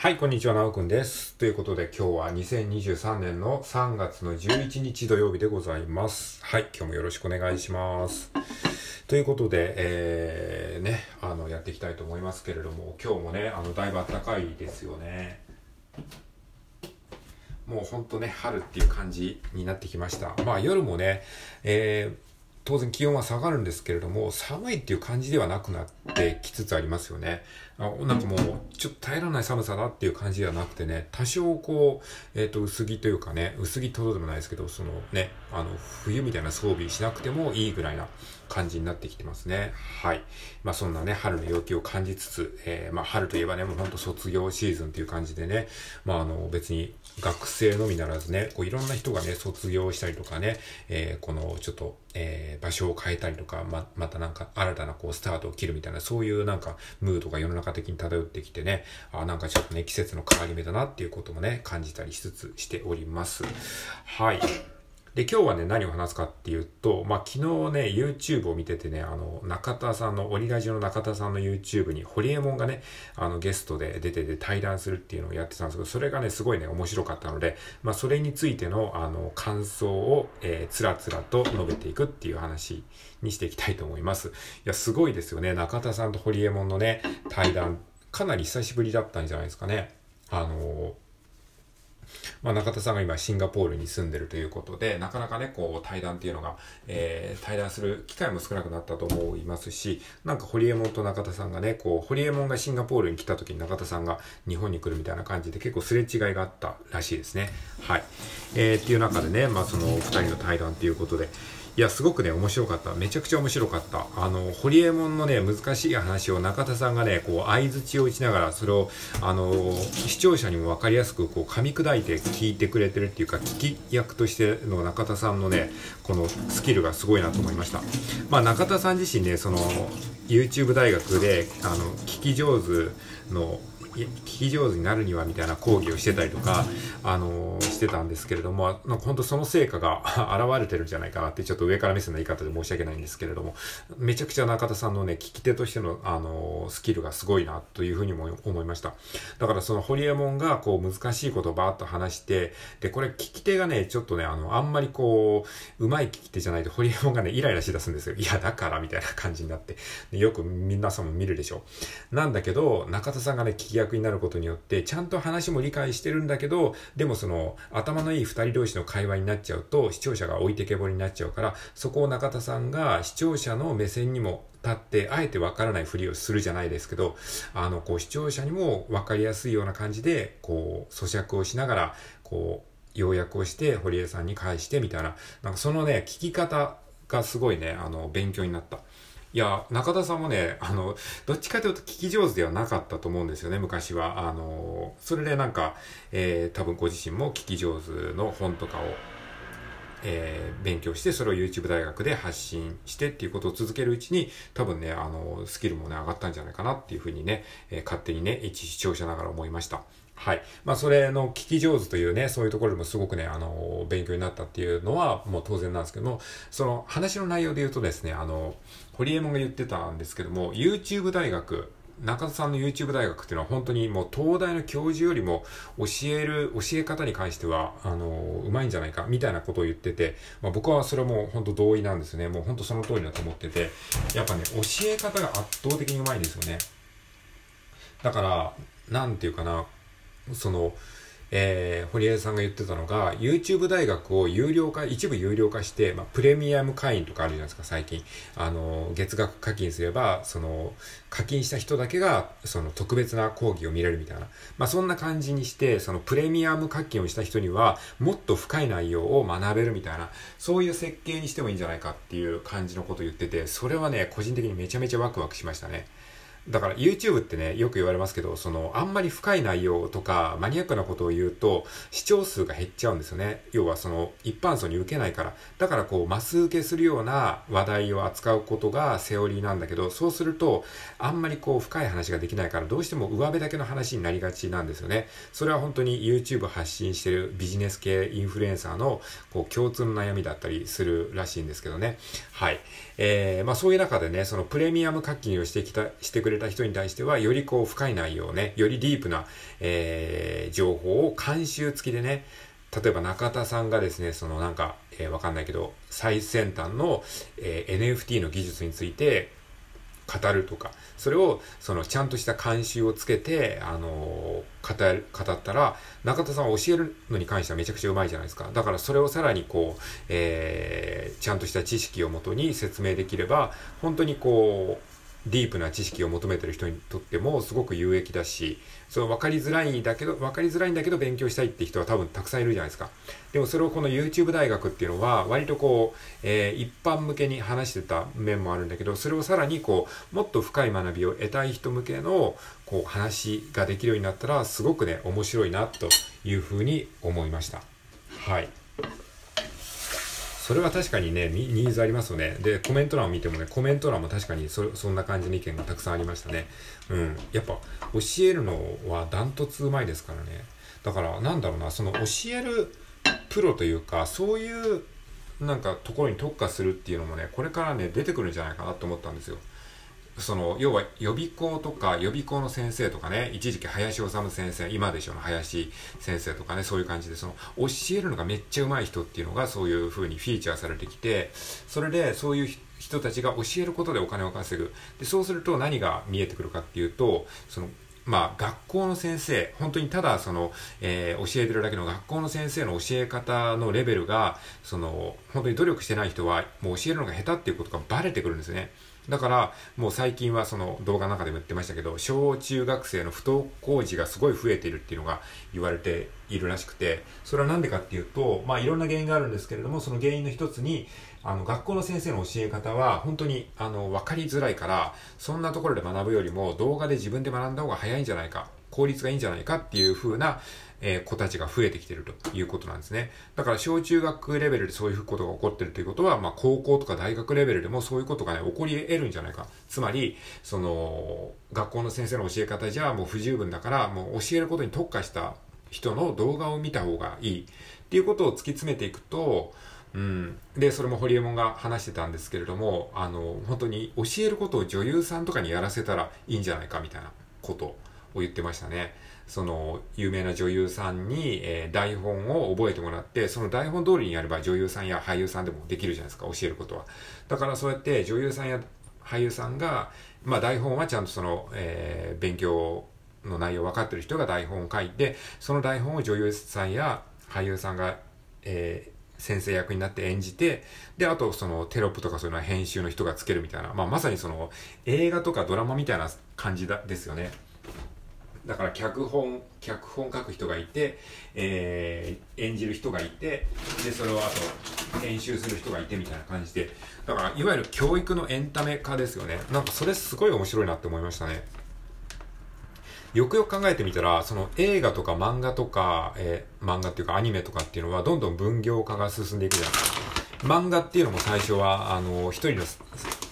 はい、こんにちは、なおくんです。ということで、今日は2023年の3月の11日土曜日でございます。はい、今日もよろしくお願いします。ということで、えー、ね、あの、やっていきたいと思いますけれども、今日もね、あの、だいぶ暖かいですよね。もうほんとね、春っていう感じになってきました。まあ夜もね、えー当然気温は下がるんですけれども、寒いっていう感じではなくなってきつつありますよね。あなんかもう、ちょっと耐えられない寒さだっていう感じではなくてね、多少こう、えっ、と、薄着というかね、薄着とどでもないですけど、そのね、あの、冬みたいな装備しなくてもいいぐらいな感じになってきてますね。はい。まあそんなね、春の陽気を感じつつ、えー、まあ春といえばね、もうほんと卒業シーズンっていう感じでね、まああの、別に学生のみならずね、こういろんな人がね、卒業したりとかね、えー、このちょっと、えー、場所を変えたりとか、ま、またなんか新たなこうスタートを切るみたいな、そういうなんかムードが世の中的に漂ってきてね、あ、なんかちょっとね、季節の変わり目だなっていうこともね、感じたりしつつしております。はい。で、今日はね、何を話すかっていうと、まあ、昨日ね、YouTube を見ててね、あの、中田さんの、オリラジの中田さんの YouTube に、ホリエモンがね、あの、ゲストで出てて対談するっていうのをやってたんですけど、それがね、すごいね、面白かったので、まあ、それについての、あの、感想を、えー、つらつらと述べていくっていう話にしていきたいと思います。いや、すごいですよね、中田さんとホリエモンのね、対談、かなり久しぶりだったんじゃないですかね。あのまあ、中田さんが今シンガポールに住んでるということで、なかなかね、こう対談っていうのが、えー、対談する機会も少なくなったと思いますし、なんかホリエモンと中田さんがね、こう、ホリエモンがシンガポールに来た時に中田さんが日本に来るみたいな感じで結構すれ違いがあったらしいですね。はい。えー、っていう中でね、まあその二人の対談っていうことで、いや、すごくね、面白かった。めちゃくちゃ面白かった。あの、ホリエモンのね、難しい話を中田さんがね、こう、相槌を打ちながら、それを、あの、視聴者にもわかりやすく、こう、噛み砕いて聞いてくれてるっていうか、聞き役としての中田さんのね、このスキルがすごいなと思いました。まあ、中田さん自身ね、その、YouTube 大学で、あの、聞き上手の、聞き上手になるにはみたいな講義をしてたりとか、あのー、してたんですけれども、なんか本当その成果が 現れてるんじゃないかなって、ちょっと上から目線の言い方で申し訳ないんですけれども、めちゃくちゃ中田さんのね、聞き手としての、あのー、スキルがすごいなというふうにも思いました。だからそのホリエモンがこう難しいことをバーッと話して、で、これ聞き手がね、ちょっとね、あの、あんまりこう、うまい聞き手じゃないとホリエモンがね、イライラしだすんですよ。いや、だから、みたいな感じになって。よく皆さんも見るでしょ。なんだけど、中田さんがね、聞き役になることによって、ちゃんと話も理解してるんだけど、でもその、頭のいい二人同士の会話になっちゃうと、視聴者が置いてけぼりになっちゃうから、そこを中田さんが視聴者の目線にも立って、あえてわからないふりをするじゃないですけど、あの、こう、視聴者にもわかりやすいような感じで、こう、咀嚼をしながら、こう、要約をして、堀江さんに返してみたいな、なんかそのね、聞き方がすごいね、あの、勉強になった。いや、中田さんもね、あの、どっちかというと聞き上手ではなかったと思うんですよね、昔は。あの、それでなんか、えー、多分ご自身も聞き上手の本とかを、えー、勉強して、それを YouTube 大学で発信してっていうことを続けるうちに、多分ね、あの、スキルもね、上がったんじゃないかなっていうふうにね、えー、勝手にね、一視聴者ながら思いました。はい。まあ、それの聞き上手というね、そういうところでもすごくね、あの、勉強になったっていうのは、もう当然なんですけども、その話の内容で言うとですね、あの、ホリエモンが言ってたんですけども、YouTube 大学、中田さんの YouTube 大学っていうのは本当にもう東大の教授よりも教える、教え方に関しては、あの、うまいんじゃないか、みたいなことを言ってて、まあ、僕はそれも本当同意なんですね。もう本当その通りだと思ってて、やっぱね、教え方が圧倒的にうまいんですよね。だから、なんていうかな、その、えー、堀江さんが言ってたのが、YouTube 大学を有料化、一部有料化して、まあ、プレミアム会員とかあるじゃないですか、最近。あの、月額課金すれば、その、課金した人だけが、その、特別な講義を見れるみたいな。まあ、そんな感じにして、その、プレミアム課金をした人には、もっと深い内容を学べるみたいな、そういう設計にしてもいいんじゃないかっていう感じのことを言ってて、それはね、個人的にめちゃめちゃワクワクしましたね。だから YouTube ってね、よく言われますけど、その、あんまり深い内容とか、マニアックなことを言うと、視聴数が減っちゃうんですよね。要はその、一般層に受けないから。だからこう、マス受けするような話題を扱うことがセオリーなんだけど、そうすると、あんまりこう、深い話ができないから、どうしても上辺だけの話になりがちなんですよね。それは本当に YouTube 発信してるビジネス系インフルエンサーの、こう、共通の悩みだったりするらしいんですけどね。はい。えー、まあそういう中でね、そのプレミアム課金をしてきた、してくれた人に対しては、よりこう深い内容ね、よりディープな、えー、情報を監修付きでね、例えば中田さんがですね、そのなんか、えー、わかんないけど、最先端の、えー、NFT の技術について語るとか、それを、その、ちゃんとした監修をつけて、あのー、語、語ったら、中田さんは教えるのに関してはめちゃくちゃうまいじゃないですか。だからそれをさらにこう、えー、ちゃんとした知識をもとに説明できれば、本当にこう、ディープな知識を求めてる人にとってもすごく有益だし、その分かりづらいんだけど、分かりづらいんだけど勉強したいって人は多分たくさんいるじゃないですか。でもそれをこの YouTube 大学っていうのは割とこう、えー、一般向けに話してた面もあるんだけど、それをさらにこう、もっと深い学びを得たい人向けのこう話ができるようになったらすごくね、面白いなというふうに思いました。はい。それは確かにね、ニーズありますよね。で、コメント欄を見てもね、コメント欄も確かにそそんな感じの意見がたくさんありましたね。うん。やっぱ、教えるのはダントツうまいですからね。だから、なんだろうな、その教えるプロというか、そういうなんかところに特化するっていうのもね、これからね、出てくるんじゃないかなと思ったんですよ。その、要は予備校とか予備校の先生とかね、一時期林修先生、今でしょの林先生とかね、そういう感じで、その、教えるのがめっちゃ上手い人っていうのがそういう風にフィーチャーされてきて、それでそういう人たちが教えることでお金を稼ぐ。で、そうすると何が見えてくるかっていうと、その、まあ、学校の先生、本当にただその、えー、教えてるだけの学校の先生の教え方のレベルが、その、本当に努力してない人は、もう教えるのが下手っていうことがバレてくるんですね。だから、もう最近はその動画の中でも言ってましたけど、小中学生の不登校児がすごい増えているっていうのが言われているらしくて、それはなんでかっていうと、まあいろんな原因があるんですけれども、その原因の一つに、あの、学校の先生の教え方は本当に、あの、わかりづらいから、そんなところで学ぶよりも動画で自分で学んだ方が早いんじゃないか、効率がいいんじゃないかっていう風な、えー、子たちが増えてきてるということなんですね。だから小中学レベルでそういうことが起こってるということは、まあ高校とか大学レベルでもそういうことがね、起こり得るんじゃないか。つまり、その、学校の先生の教え方じゃもう不十分だから、もう教えることに特化した人の動画を見た方がいいっていうことを突き詰めていくと、うん、でそれも堀エモ門が話してたんですけれどもあの本当に教えることを女優さんとかにやらせたらいいんじゃないかみたいなことを言ってましたね。その有名な女優さんに、えー、台本を覚えてもらって、その台本通りにやれば女優さんや俳優さんでもできるじゃないですか、教えることは。だからそうやって女優さんや俳優さんが、まあ台本はちゃんとその、えー、勉強の内容分かってる人が台本を書いて、その台本を女優さんや俳優さんが、えー、先生役になって演じて、で、あとそのテロップとかそういうのは編集の人がつけるみたいな、まあまさにその映画とかドラマみたいな感じだですよね。だから脚本脚本書く人がいて、えー、演じる人がいてでそれをあと編集する人がいてみたいな感じで。だからいわゆる教育のエンタメ化ですよね。なんかそれすごい面白いなって思いましたね。よくよく考えてみたら、その映画とか漫画とか、えー、漫画っていうかアニメとかっていうのはどんどん分業化が進んでいくじゃないですか。漫画っていうのも最初は、あの、一人の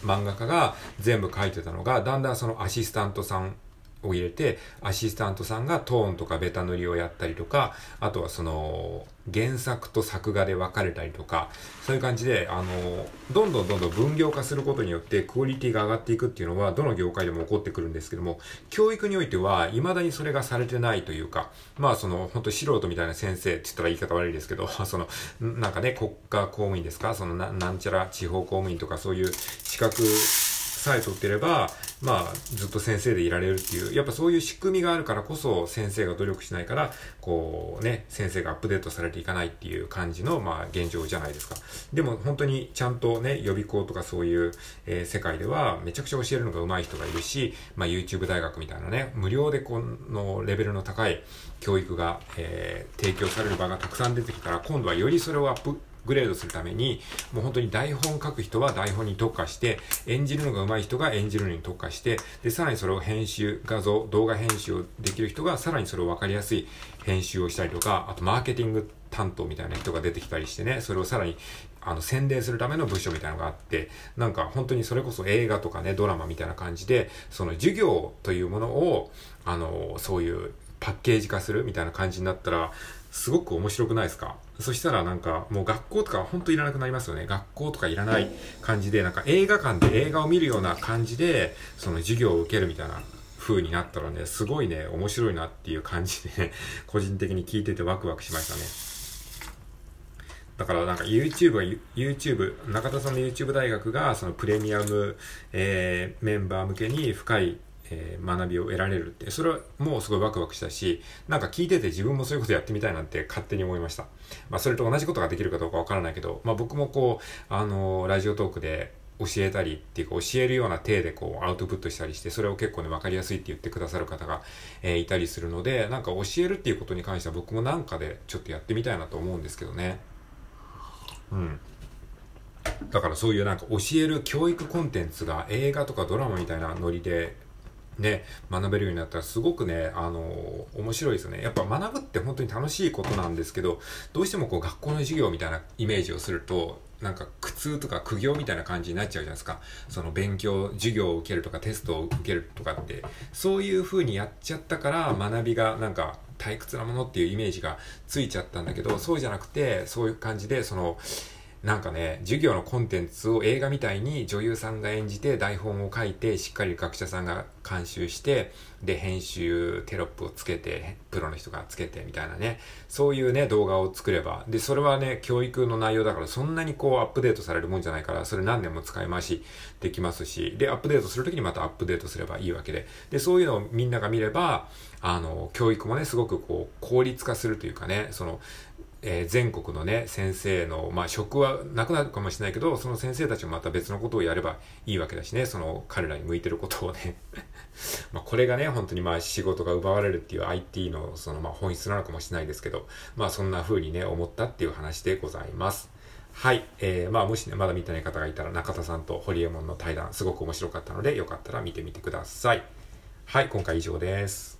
漫画家が全部書いてたのが、だんだんそのアシスタントさんを入れて、アシスタントさんがトーンとかベタ塗りをやったりとか、あとはその、原作と作画で分かれたりとか、そういう感じで、あの、どんどんどんどん分業化することによってクオリティが上がっていくっていうのは、どの業界でも起こってくるんですけども、教育においては、未だにそれがされてないというか、まあその、本当素人みたいな先生って言ったら言い方悪いですけど、その、なんかね、国家公務員ですか？そのな、なんちゃら地方公務員とかそういう資格さえ取ってれば、まあ、ずっと先生でいられるっていう、やっぱそういう仕組みがあるからこそ、先生が努力しないから、こうね、先生がアップデートされていかないっていう感じの、まあ、現状じゃないですか。でも、本当にちゃんとね、予備校とかそういう、えー、世界では、めちゃくちゃ教えるのが上手い人がいるし、まあ、YouTube 大学みたいなね、無料でこのレベルの高い教育が、えー、提供される場がたくさん出てきたら、今度はよりそれをアップ、グレードするために、もう本当に台本書く人は台本に特化して、演じるのが上手い人が演じるのに特化して、で、さらにそれを編集、画像、動画編集をできる人が、さらにそれを分かりやすい編集をしたりとか、あとマーケティング担当みたいな人が出てきたりしてね、それをさらにあの宣伝するための部署みたいなのがあって、なんか本当にそれこそ映画とかね、ドラマみたいな感じで、その授業というものを、あの、そういうパッケージ化するみたいな感じになったら、すごく面白くないですか？そしたらなんかもう学校とか本当いらなくなりますよね。学校とかいらない感じで、なんか映画館で映画を見るような感じで、その授業を受けるみたいな風になったらね、すごいね、面白いなっていう感じで、ね、個人的に聞いててワクワクしましたね。だからなんか YouTube は YouTube、中田さんの YouTube 大学がそのプレミアム、えー、メンバー向けに深いえー、学びを得られるって、それはもうすごいワクワクしたし、なんか聞いてて自分もそういうことやってみたいなんて勝手に思いました。まあそれと同じことができるかどうかわからないけど、まあ僕もこう、あのー、ラジオトークで教えたりっていうか教えるような体でこうアウトプットしたりして、それを結構ね分かりやすいって言ってくださる方が、えー、いたりするので、なんか教えるっていうことに関しては僕もなんかでちょっとやってみたいなと思うんですけどね。うん。だからそういうなんか教える教育コンテンツが映画とかドラマみたいなノリでね、学べるようになったらすごくね、あのー、面白いですよね。やっぱ学ぶって本当に楽しいことなんですけど、どうしてもこう学校の授業みたいなイメージをすると、なんか苦痛とか苦行みたいな感じになっちゃうじゃないですか。その勉強、授業を受けるとかテストを受けるとかって、そういう風にやっちゃったから学びがなんか退屈なものっていうイメージがついちゃったんだけど、そうじゃなくて、そういう感じで、その、なんかね、授業のコンテンツを映画みたいに女優さんが演じて台本を書いて、しっかり学者さんが監修して、で、編集、テロップをつけて、プロの人がつけてみたいなね、そういうね、動画を作れば、で、それはね、教育の内容だからそんなにこうアップデートされるもんじゃないから、それ何年も使い回しできますし、で、アップデートするときにまたアップデートすればいいわけで、で、そういうのをみんなが見れば、あの、教育もね、すごくこう、効率化するというかね、その、えー、全国のね、先生の、まあ、職はなくなるかもしれないけど、その先生たちもまた別のことをやればいいわけだしね、その彼らに向いてることをね。まあ、これがね、本当にまあ仕事が奪われるっていう IT のそのまあ本質なのかもしれないですけど、まあそんな風にね、思ったっていう話でございます。はい。えー、まあもしね、まだ見てない方がいたら中田さんとホリエモンの対談、すごく面白かったので、よかったら見てみてください。はい、今回以上です。